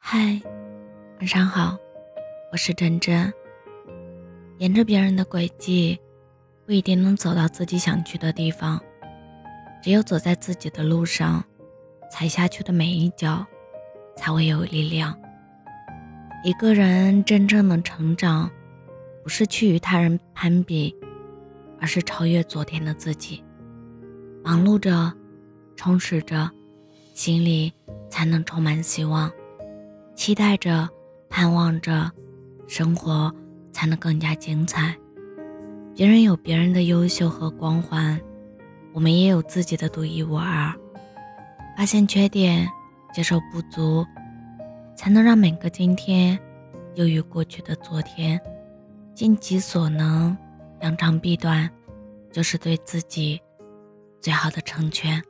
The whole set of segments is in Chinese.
嗨，晚上好，我是真真。沿着别人的轨迹，不一定能走到自己想去的地方。只有走在自己的路上，踩下去的每一脚，才会有力量。一个人真正的成长，不是去与他人攀比，而是超越昨天的自己。忙碌着，充实着，心里才能充满希望。期待着，盼望着，生活才能更加精彩。别人有别人的优秀和光环，我们也有自己的独一无二。发现缺点，接受不足，才能让每个今天优于过去的昨天。尽己所能，扬长避短，就是对自己最好的成全。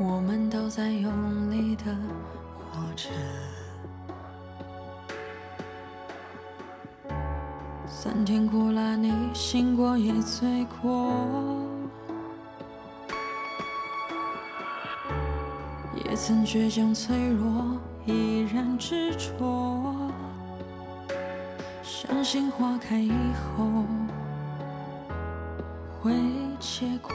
我们都在用力的活着，酸甜苦辣你醒过也醉过，也曾倔强脆弱，依然执着，相信花开以后会结果。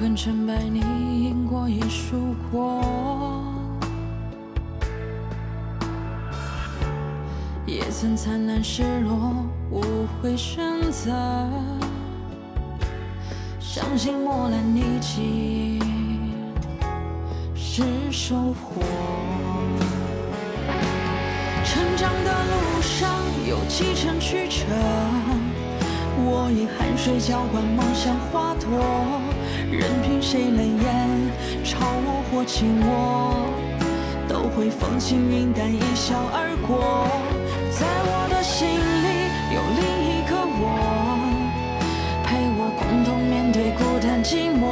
爱恨成败你赢过也输过，也曾灿烂失落，无悔选择，相信磨难逆境是收获。成长的路上有几程曲折，我以汗水浇灌梦想花朵，任凭谁冷眼嘲我或轻我，都会风轻云淡一笑而过。在我的心里有另一个我，陪我共同面对孤单寂寞。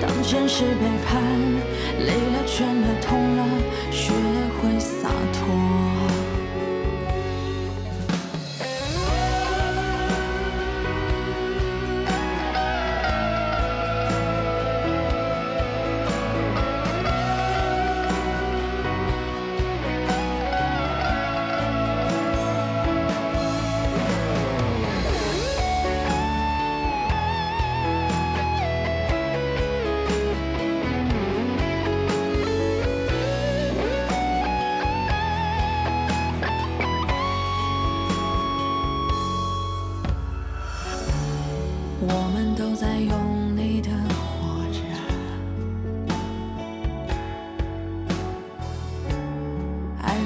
当现实背叛，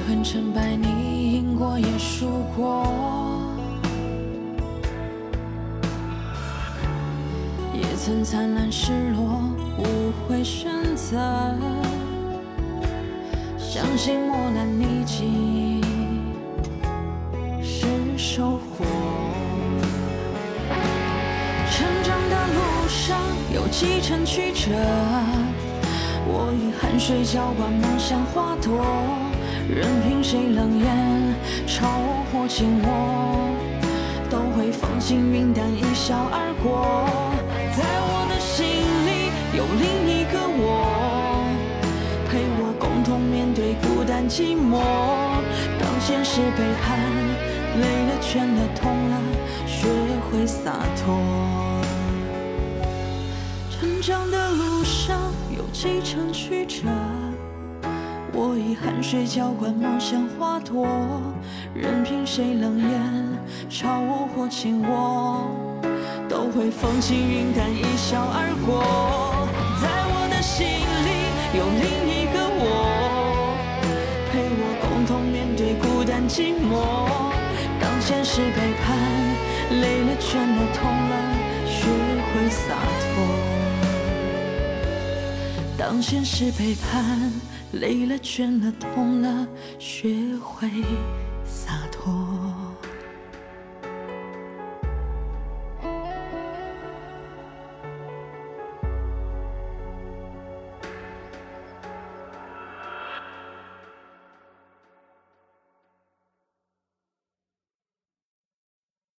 爱恨成败你赢过也输过，也曾灿烂失落，无悔选择，相信磨难逆境是收获。成长的路上有几程曲折，我以汗水浇灌梦想花朵，任凭谁冷眼嘲我或轻我，都会风轻云淡一笑而过。在我的心里有另一个我，陪我共同面对孤单寂寞。当现实背叛，累了倦了痛了，学会洒脱。成长的路上有几程曲折，我以汗水浇灌梦想花朵，任凭谁冷眼嘲我或轻我，都会风轻云淡一笑而过。在我的心里有另一个我，陪我共同面对孤单寂寞。当现实背叛，累了倦了痛了，学会洒脱。当现实背叛，累了倦了痛了学会洒脱。